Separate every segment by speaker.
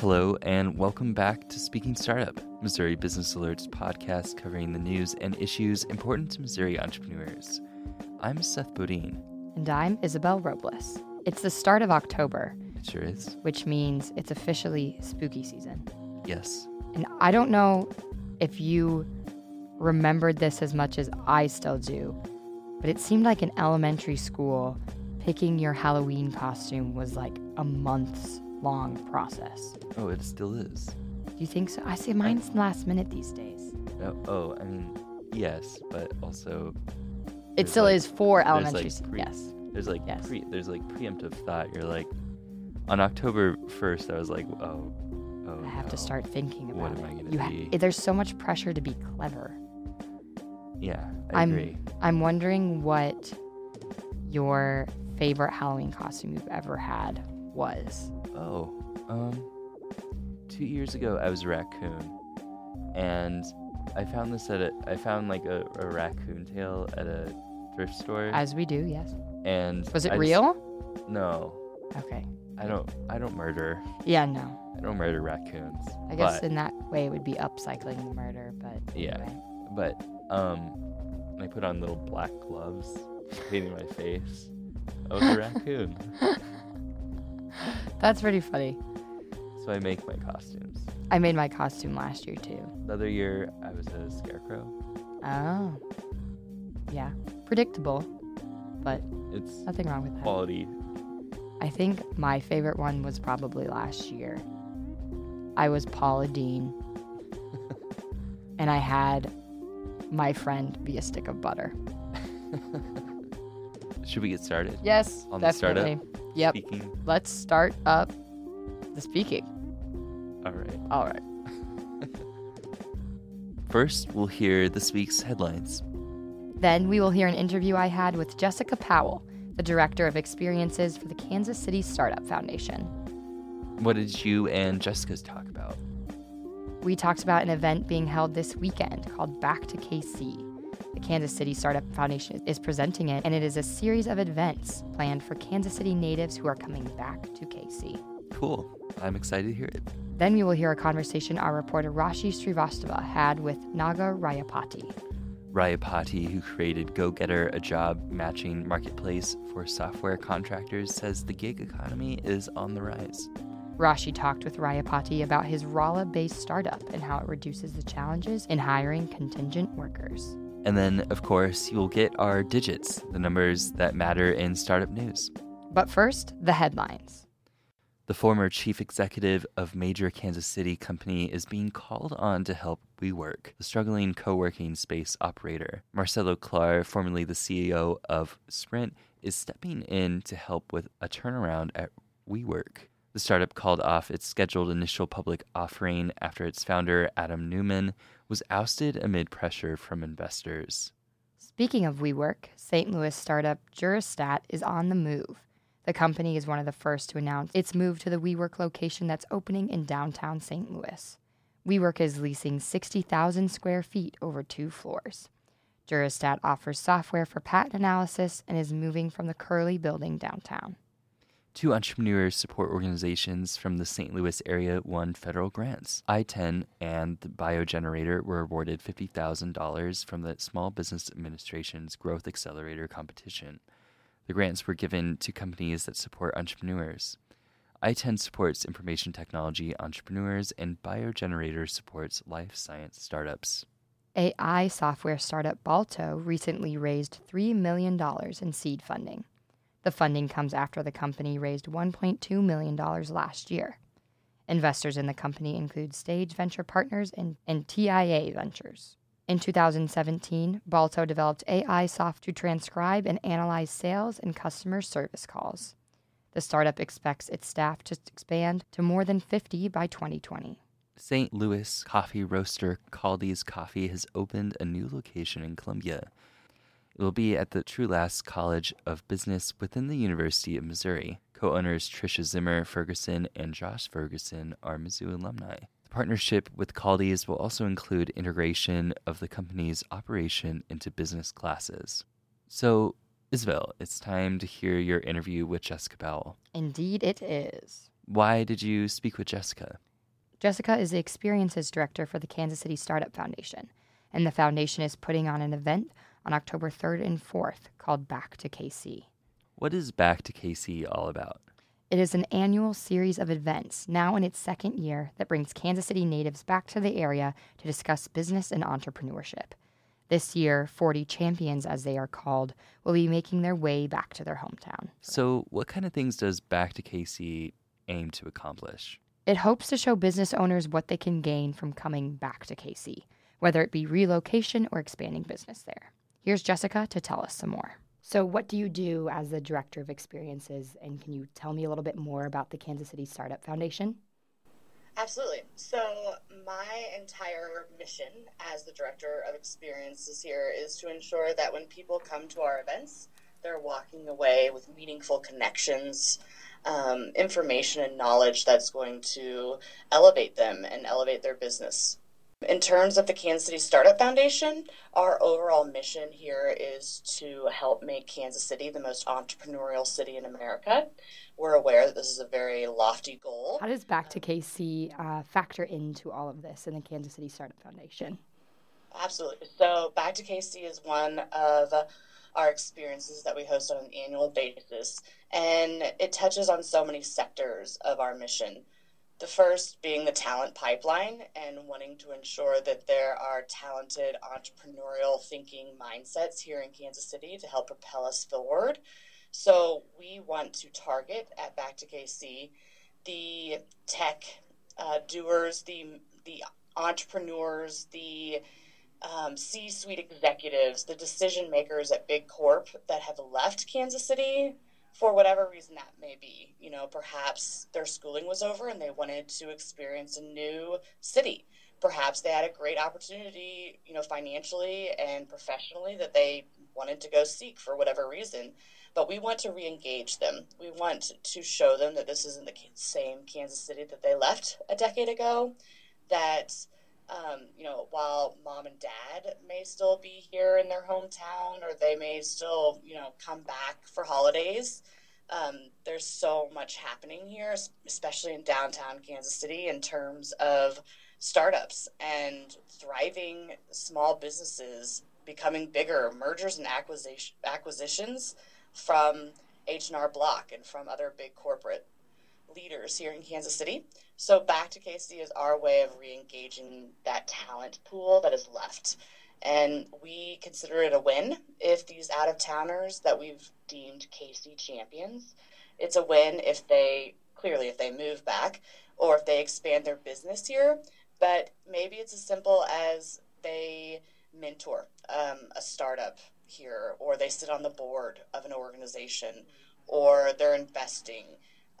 Speaker 1: Hello, and welcome back to Speaking Startup, Missouri Business Alert's podcast covering the news and issues important to Missouri entrepreneurs. I'm Seth Bodine.
Speaker 2: And I'm Isabel Robles. It's the start of October.
Speaker 1: It sure is.
Speaker 2: Which means it's officially spooky season.
Speaker 1: Yes.
Speaker 2: And I don't know if you remembered this as much as I still do, but it seemed like in elementary school, picking your Halloween costume was like a month's long process.
Speaker 1: Oh, it still is.
Speaker 2: You think so? I say mine's last minute these days.
Speaker 1: Oh, oh I mean, yes, but also.
Speaker 2: It still
Speaker 1: like,
Speaker 2: is for elementary.
Speaker 1: Like pre,
Speaker 2: yes.
Speaker 1: There's like
Speaker 2: yes.
Speaker 1: pre, there's like preemptive thought. You're like, on October 1st, I was like, oh, oh.
Speaker 2: I have
Speaker 1: no.
Speaker 2: to start thinking about
Speaker 1: what
Speaker 2: it.
Speaker 1: am I gonna
Speaker 2: you
Speaker 1: be?
Speaker 2: Eh, there's so much pressure to be clever.
Speaker 1: Yeah, I
Speaker 2: I'm,
Speaker 1: agree.
Speaker 2: I'm wondering what your favorite Halloween costume you've ever had was.
Speaker 1: Oh, um, two years ago I was a raccoon, and I found this at a. I found like a, a raccoon tail at a thrift store.
Speaker 2: As we do, yes.
Speaker 1: and
Speaker 2: Was it
Speaker 1: I just-
Speaker 2: real?
Speaker 1: no,
Speaker 2: Okay.
Speaker 1: I don't. I don't murder.
Speaker 2: Yeah, no.
Speaker 1: I don't murder raccoons.
Speaker 2: I guess
Speaker 1: but,
Speaker 2: in that way it would be upcycling the murder, but
Speaker 1: Yeah.
Speaker 2: anyway.
Speaker 1: but um, I put on little black gloves, painting my face. I was a raccoon,
Speaker 2: That's pretty funny.
Speaker 1: so I make my costumes.
Speaker 2: I made my costume last year too.
Speaker 1: The other year I was a scarecrow.
Speaker 2: Oh. Yeah. Predictable, but
Speaker 1: It's
Speaker 2: nothing wrong with that.
Speaker 1: quality.
Speaker 2: I think my favorite one was probably last year. I was Paula Deen, and I had my friend be a stick of butter.
Speaker 1: Should we get started?
Speaker 2: Yes,
Speaker 1: On the startup?
Speaker 2: Yep.
Speaker 1: Speaking.
Speaker 2: Let's start up the speaking.
Speaker 1: All right.
Speaker 2: All right.
Speaker 1: First, we'll hear this week's headlines.
Speaker 2: Then we will hear an interview I had with Jessica Powell, the Director of Experiences for the Kansas City Startup Foundation.
Speaker 1: What did you and Jessica talk about?
Speaker 2: We talked about an event being held this weekend called Back to KC. The Kansas City Startup Foundation is presenting it, and it is a series of events planned for Kansas City natives who are coming back to KC.
Speaker 1: Cool. I'm excited to hear it.
Speaker 2: Then we will hear a conversation our reporter Rashi Srivastava had with Naga Rayapati.
Speaker 1: Rayapati, who created Go GoGetter, a job matching marketplace for software contractors, says the gig economy is on the rise.
Speaker 2: Rashi talked with Rayapati about his Rala based startup and how it reduces the challenges in hiring contingent workers.
Speaker 1: And then, of course, you'll get our digits, the numbers that matter in startup news.
Speaker 2: But first, the headlines.
Speaker 1: The former chief executive of major Kansas City company is being called on to help WeWork, the struggling co working space operator. Marcelo Claure, formerly the CEO of Sprint, is stepping in to help with a turnaround at WeWork. The startup called off its scheduled initial public offering after its founder, Adam Neumann, was ousted amid pressure from investors.
Speaker 2: Speaking of WeWork, St. Louis startup Juristat is on the move. The company is one of the first to announce its move to the WeWork location that's opening in downtown St. Louis. WeWork is leasing 60,000 square feet over two floors. Juristat offers software for patent analysis and is moving from the Curlee building downtown.
Speaker 1: Two entrepreneur support organizations from the St. Louis area won federal grants. ITEN and the Biogenerator were awarded $50,000 from the Small Business Administration's Growth Accelerator competition. The grants were given to companies that support entrepreneurs. ITEN supports information technology entrepreneurs, and Biogenerator supports life science startups.
Speaker 2: AI software startup Balto recently raised $3 million in seed funding. The funding comes after the company raised $1.2 million last year. Investors in the company include Stage Venture Partners and, and TIA Ventures. In 2017, Balto developed AI software to transcribe and analyze sales and customer service calls. The startup expects its staff to expand to more than 50 by 2020.
Speaker 1: St. Louis coffee roaster Kaldi's Coffee has opened a new location in Columbia. It will be at the Trulaske College of Business within the University of Missouri. Co owners Tricia Zimmer Ferguson and Josh Ferguson are Mizzou alumni. The partnership with Kaldi's will also include integration of the company's operation into business classes. So, Isabel, it's time to hear your interview with Jessica Powell.
Speaker 2: Indeed, it is.
Speaker 1: Why did you speak with Jessica?
Speaker 2: Jessica is the Experiences Director for the Kansas City Startup Foundation, and the foundation is putting on an event on October 3rd and 4th called Back to KC.
Speaker 1: What is Back to KC all about?
Speaker 2: It is an annual series of events, now in its second year, that brings Kansas City natives back to the area to discuss business and entrepreneurship. This year, 40 champions, as they are called, will be making their way back to their hometown.
Speaker 1: So, what kind of things does Back to KC aim to accomplish?
Speaker 2: It hopes to show business owners what they can gain from coming back to KC, whether it be relocation or expanding business there. Here's Jessica to tell us some more. So, what do you do as the director of experiences? And can you tell me a little bit more about the Kansas City Startup Foundation?
Speaker 3: Absolutely. So, my entire mission as the director of experiences here is to ensure that when people come to our events, they're walking away with meaningful connections, um, information, and knowledge that's going to elevate them and elevate their business. In terms of the Kansas City Startup Foundation, our overall mission here is to help make Kansas City the most entrepreneurial city in America. We're aware that this is a very lofty goal.
Speaker 2: How does Back to KC uh, factor into all of this in the Kansas City Startup Foundation?
Speaker 3: Absolutely. So, Back to KC is one of our experiences that we host on an annual basis, and it touches on so many sectors of our mission. The first being the talent pipeline and wanting to ensure that there are talented entrepreneurial thinking mindsets here in Kansas City to help propel us forward. So we want to target at Back to KC the tech uh, doers, the the entrepreneurs, the um, C-suite executives, the decision makers at Big Corp that have left Kansas City for whatever reason that may be. You know, perhaps their schooling was over and they wanted to experience a new city. Perhaps they had a great opportunity, you know, financially and professionally that they wanted to go seek for whatever reason. But we want to re engage them. We want to show them that this isn't the same Kansas City that they left a decade ago. That, um, you know, while mom and dad may still be here in their hometown or they may still, you know, come back for holidays, um, there's so much happening here, especially in downtown Kansas City, in terms of startups and thriving small businesses becoming bigger, mergers and acquisition, acquisitions from H&R Block and from other big corporate leaders here in Kansas City. So Back to KC is our way of re-engaging that talent pool that is left. And we consider it a win if these out of towners that we've deemed KC champions, it's a win if they clearly if they move back or if they expand their business here. But maybe it's as simple as they mentor um, a startup here, or they sit on the board of an organization, or they're investing,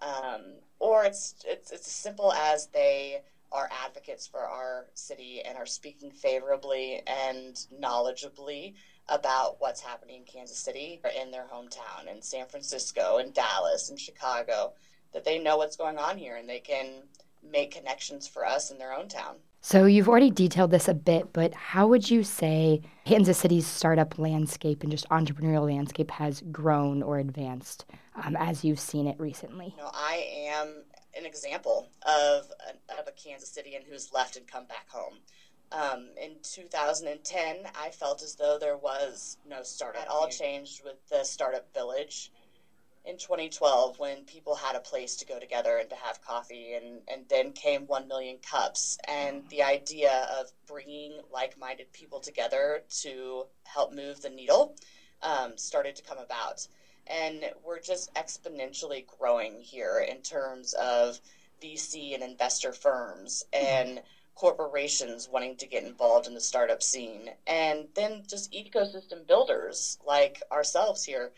Speaker 3: um, or it's, it's it's as simple as they are advocates for our city and are speaking favorably and knowledgeably about what's happening in Kansas City or in their hometown, in San Francisco, in Dallas, in Chicago, that they know what's going on here and they can make connections for us in their own town.
Speaker 2: So you've already detailed this a bit, but how would you say Kansas City's startup landscape and just entrepreneurial landscape has grown or advanced um, as you've seen it recently?
Speaker 3: You know, I am an example of a, of a Kansas Cityan who's left and come back home. Um, in 2010, I felt as though there was no startup. It all changed with the Startup Village in 2012 when people had a place to go together and to have coffee and, and then came 1 million cups and the idea of bringing like-minded people together to help move the needle um, started to come about and we're just exponentially growing here in terms of vc and investor firms and corporations wanting to get involved in the startup scene. And then just ecosystem builders like ourselves here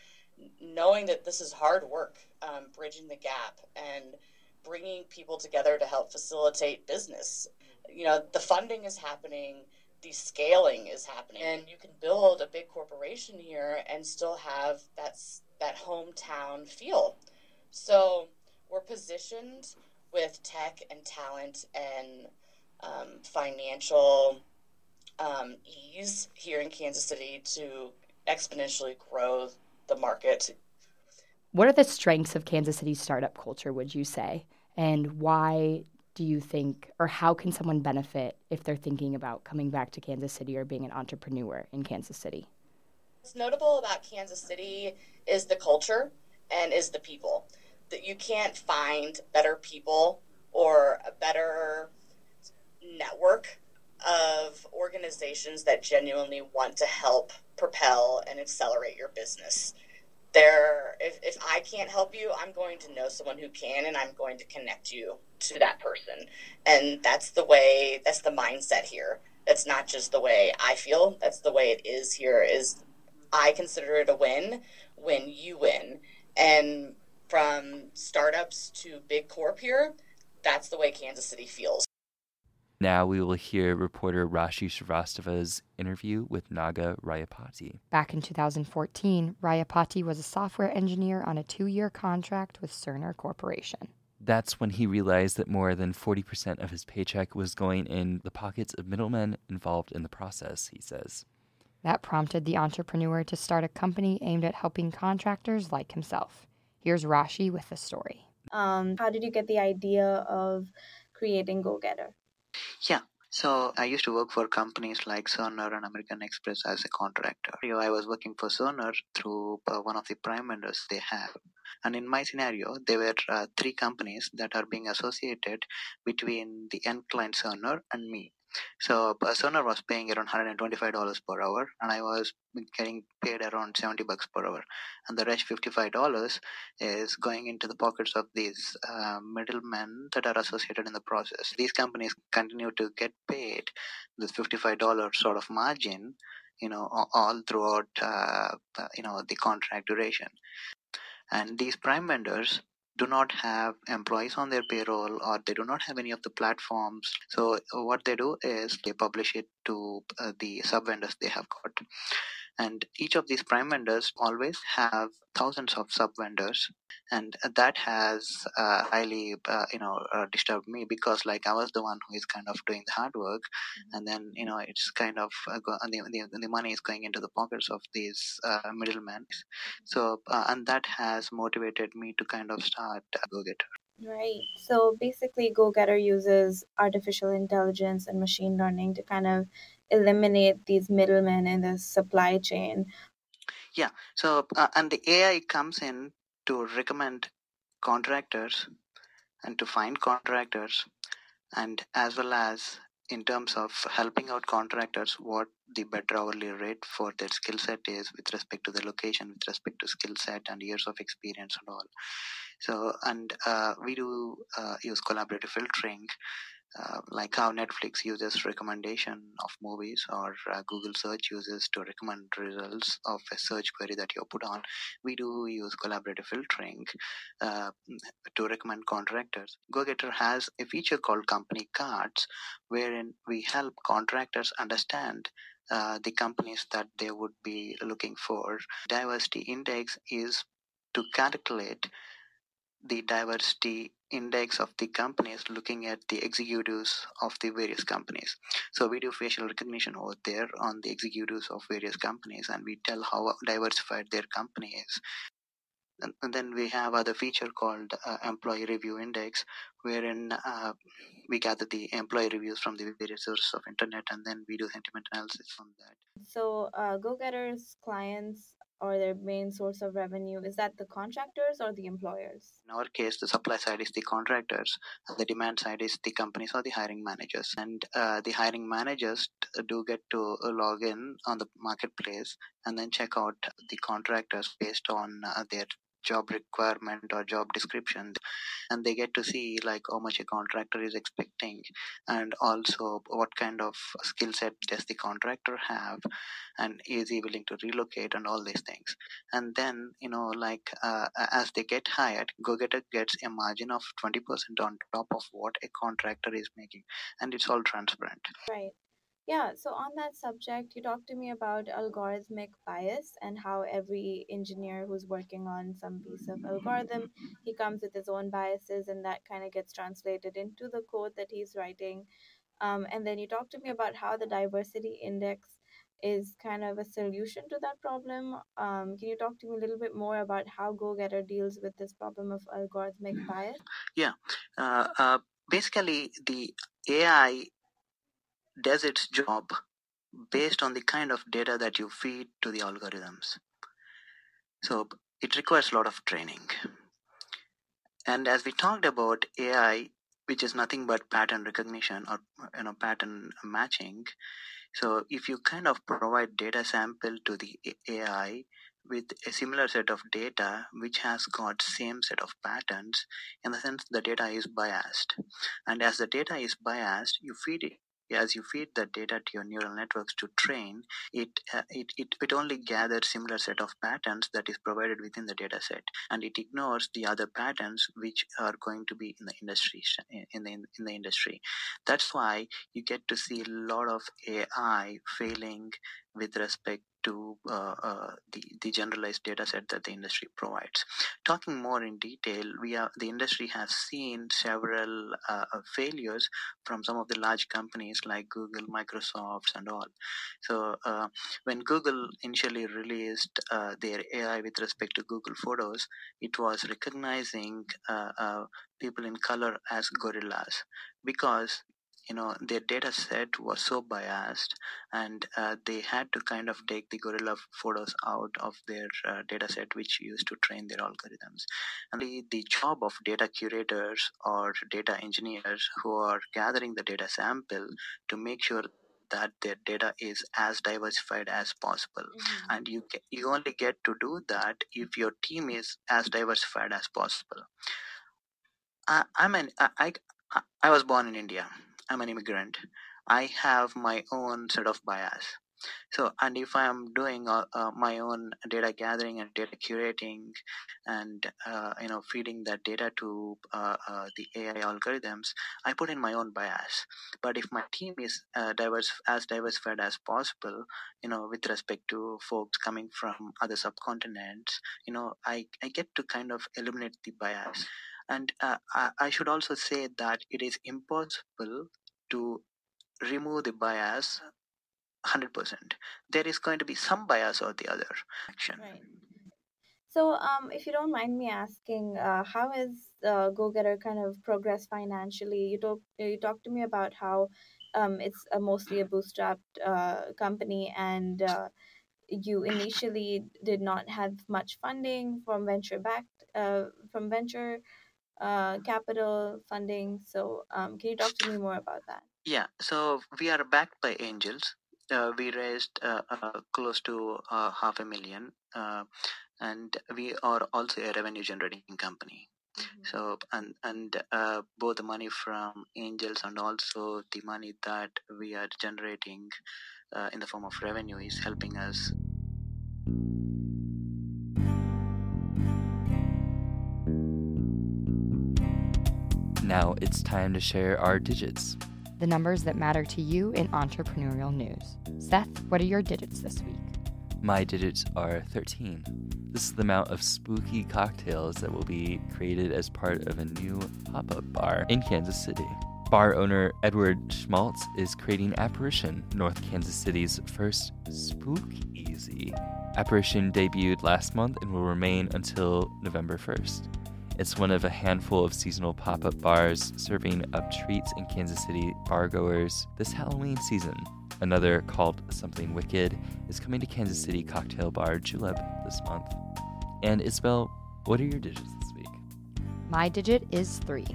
Speaker 3: knowing that this is hard work, um, bridging the gap and bringing people together to help facilitate business. You know, the funding is happening, the scaling is happening, and you can build a big corporation here and still have that that hometown feel. So we're positioned with tech and talent and um, financial um, ease here in Kansas City to exponentially grow the market.
Speaker 2: What are the strengths of Kansas City's startup culture, would you say? And why do you think, or how can someone benefit if they're thinking about coming back to Kansas City or being an entrepreneur in Kansas City?
Speaker 3: What's notable about Kansas City is the culture and is the people. That you can't find better people or a better network of organizations that genuinely want to help propel and accelerate your business. There if, if i can't help you i'm going to know someone who can and i'm going to connect you to that person. And that's the way that's the mindset here. That's not just the way i feel. That's the way it is here is i consider it a win when you win and from startups to big corp here that's the way kansas city feels
Speaker 1: now we will hear reporter Rashi Srivastava's interview with Naga Rayapati.
Speaker 2: Back in 2014, Rayapati was a software engineer on a two year contract with Cerner Corporation.
Speaker 1: That's when he realized that more than 40% of his paycheck was going in the pockets of middlemen involved in the process, he says.
Speaker 2: That prompted the entrepreneur to start a company aimed at helping contractors like himself. Here's Rashi with the story.
Speaker 4: Um, how did you get the idea of creating GoGetter?
Speaker 5: Yeah. So I used to work for companies like Cerner and American Express as a contractor. I was working for Cerner through uh, one of the prime vendors they have. And in my scenario, there were uh, three companies that are being associated between the end client Cerner and me. So a Cerner was paying around $125 per hour, and I was getting paid around 70 bucks per hour. And the rest $55 is going into the pockets of these uh, middlemen that are associated in the process. These companies continue to get paid this $55 sort of margin, you know, all throughout, uh, you know, the contract duration. And these prime vendors do not have employees on their payroll or they do not have any of the platforms. So what they do is they publish it to uh, the sub vendors they have got. And each of these prime vendors always have thousands of sub vendors, and that has uh, highly, uh, you know, uh, disturbed me because like I was the one who is kind of doing the hard work, mm-hmm. and then you know it's kind of uh, go- the, the, the money is going into the pockets of these uh, middlemen. So uh, and that has motivated me to kind of start GoGetter.
Speaker 4: Right. So basically, GoGetter uses artificial intelligence and machine learning to kind of eliminate these middlemen in the supply chain.
Speaker 5: Yeah. So, uh, and the AI comes in to recommend contractors and to find contractors, and as well as in terms of helping out contractors what the better hourly rate for their skill set is with respect to the location with respect to skill set and years of experience and all so and uh, we do uh, use collaborative filtering uh, like how Netflix uses recommendation of movies or uh, Google search uses to recommend results of a search query that you put on. We do use collaborative filtering uh, to recommend contractors. GoGetter has a feature called company cards wherein we help contractors understand uh, the companies that they would be looking for. Diversity index is to calculate the diversity index of the companies looking at the executives of the various companies. So we do facial recognition over there on the executives of various companies and we tell how diversified their company is. And, then we have other feature called uh, employee review index wherein uh, we gather the employee reviews from the various sources of internet and then we do sentiment analysis from that.
Speaker 4: So uh, go-getters clients or their main source of revenue? Is that the contractors or the employers?
Speaker 5: In our case, the supply side is the contractors, and the demand side is the companies or the hiring managers. And uh, the hiring managers do get to log in on the marketplace and then check out the contractors based on uh, their job requirement or job description and they get to see like how much a contractor is expecting and also what kind of skill set does the contractor have and is he willing to relocate and all these things. And then you know like uh, as they get hired go-getter gets a margin of 20% on top of what a contractor is making and it's all transparent.
Speaker 4: Right yeah, so on that subject, you talked to me about algorithmic bias and how every engineer who's working on some piece of algorithm, he comes with his own biases, and that kind of gets translated into the code that he's writing. Um, and then you talked to me about how the diversity index is kind of a solution to that problem. Um, can you talk to me a little bit more about how GoGetter deals with this problem of algorithmic bias?
Speaker 5: Yeah. Uh, uh, basically, the AI does its job based on the kind of data that you feed to the algorithms. So it requires a lot of training. And as we talked about AI, which is nothing but pattern recognition or you know pattern matching. So if you kind of provide data sample to the AI with a similar set of data which has got same set of patterns in the sense the data is biased and as the data is biased you feed it as you feed the data to your neural networks to train, it, uh, it, it, it only gathers similar set of patterns that is provided within the data set and it ignores the other patterns which are going to be in the industry in the, in the industry. That's why you get to see a lot of AI failing with respect to uh, uh, the, the generalized data set that the industry provides. Talking more in detail, we are, the industry has seen several uh, uh failures from some of the large companies like Google, Microsoft, and all. So uh, when Google initially released uh, their AI with respect to Google Photos, it was recognizing people in color as gorillas because you know their data set was so biased and uh, they had to kind of take the gorilla photos out of their uh, data set which used to train their algorithms. And the, the job of data curators or data engineers who are gathering the data sample to make sure that their data is as diversified as possible. Mm-hmm. and you you only get to do that if your team is as diversified as possible. I, I'm an I, I, I was born in India I'm an immigrant. I have my own sort of bias. So, and if I'm doing uh, uh, my own data gathering and data curating, and uh, you know feeding that data to uh, uh, the AI algorithms, I put in my own bias. But if my team is uh, diverse, as diversified as possible, you know, with respect to folks coming from other subcontinents, you know, I I get to kind of eliminate the bias. And I, I should also say that it is impossible to remove the bias 100% there is going to be some bias or the other action.
Speaker 4: Right. So um, if you don't mind me asking uh, how is uh, go-getter kind of progress financially? You talk you talked to me about how um, it's a mostly a bootstrapped uh, company and uh, you initially did not have much funding from venture backed uh, from venture uh, capital funding. So, um, can you talk to me more about that?
Speaker 5: Yeah, so we are backed by angels. Uh, we raised uh, uh, close to uh, half a million, uh, and we are also a revenue generating company. Mm-hmm. So and and uh, both the money from angels and also the money that we are generating uh, in the form of revenue is helping us
Speaker 1: Now it's time to share our digits.
Speaker 2: The numbers that matter to you in entrepreneurial news. Seth, what are your digits this week?
Speaker 1: My digits are 13. This is the amount of spooky cocktails that will be created as part of a new pop up bar in Kansas City. Bar owner Edward Schmaltz is creating Apparition, North Kansas City's first Easy. Apparition debuted last month and will remain until November 1st. It's one of a handful of seasonal pop up bars serving up treats in Kansas City bargoers this Halloween season. Another called Something Wicked is coming to Kansas City cocktail bar Julep this month. And Isabel, what are your digits this week?
Speaker 2: My digit is three.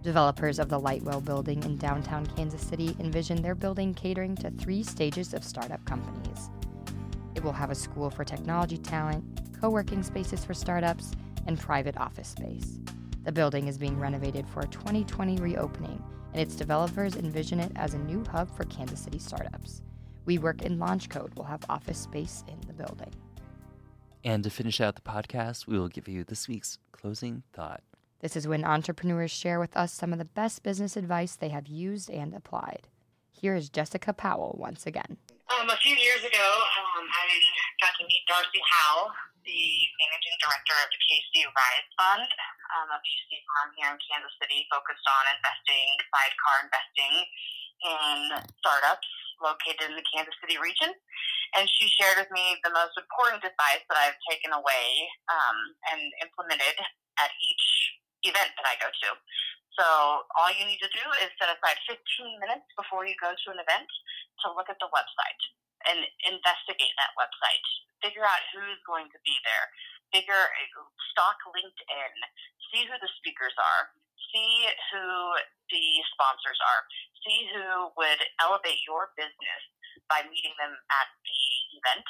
Speaker 2: Developers of the Lightwell building in downtown Kansas City envision their building catering to three stages of startup companies. It will have a school for technology talent, co working spaces for startups, and private office space. The building is being renovated for a 2020 reopening, and its developers envision it as a new hub for Kansas City startups. WeWork and LaunchCode will have office space in the building.
Speaker 1: And to finish out the podcast, we will give you this week's closing thought.
Speaker 2: This is when entrepreneurs share with us some of the best business advice they have used and applied. Here is Jessica Powell once again.
Speaker 6: Um, a few years ago, um, I got to meet Darcy Howe, the managing director of the KC Rise Fund, um, a VC firm here in Kansas City focused on investing, sidecar investing in startups located in the Kansas City region. And she shared with me the most important advice that I've taken away um, and implemented at each event that I go to. So all you need to do is set aside 15 minutes before you go to an event to look at the website and investigate that website. Figure out who's going to be there. Figure stock LinkedIn. See who the speakers are. See who the sponsors are. See who would elevate your business by meeting them at the event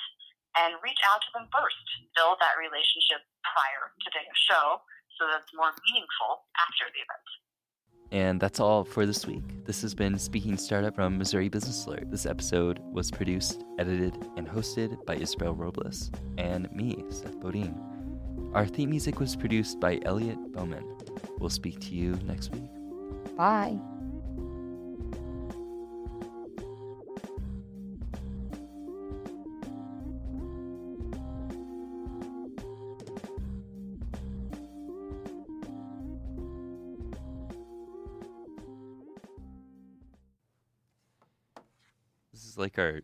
Speaker 6: and reach out to them first. Build that relationship prior to the show so that it's more meaningful after the event.
Speaker 1: And that's all for this week. This has been Speaking Startup from Missouri Business Alert. This episode was produced, edited, and hosted by Isabel Robles and me, Seth Bodine. Our theme music was produced by Elliot Bowman. We'll speak to you next week.
Speaker 2: Bye.
Speaker 1: Like our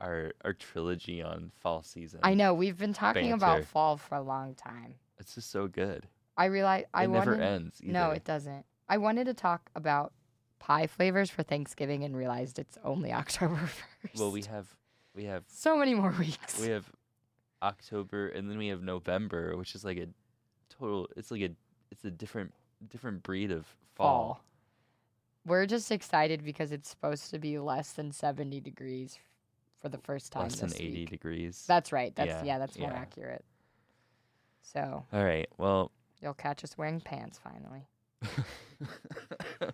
Speaker 1: our our trilogy on fall season.
Speaker 2: I know we've been talking about fall for a long time.
Speaker 1: It's just so good.
Speaker 2: I realize I
Speaker 1: it never
Speaker 2: wanted.
Speaker 1: ends. Either.
Speaker 2: No, it doesn't. I wanted to talk about pie flavors for Thanksgiving and realized it's only October first.
Speaker 1: Well, we have we have
Speaker 2: so many more weeks.
Speaker 1: we have October and then we have November, which is like a total. It's like a it's a different different breed of fall.
Speaker 2: fall. We're just excited because it's supposed to be less than 70 degrees for the first time
Speaker 1: Less than eighty
Speaker 2: week.
Speaker 1: degrees.
Speaker 2: That's right. That's
Speaker 1: Yeah,
Speaker 2: yeah, that's more
Speaker 1: yeah.
Speaker 2: accurate. So,
Speaker 1: All right. Well,
Speaker 2: you'll catch us wearing pants finally.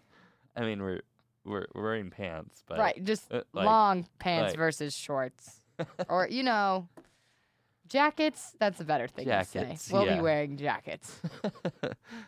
Speaker 1: I mean we're we're we're wearing pants, but
Speaker 2: right, just
Speaker 1: uh, like-
Speaker 2: long pants
Speaker 1: like-
Speaker 2: versus shorts. or, you know, jackets, that's a better thing to say. We'll
Speaker 1: yeah.
Speaker 2: be wearing jackets.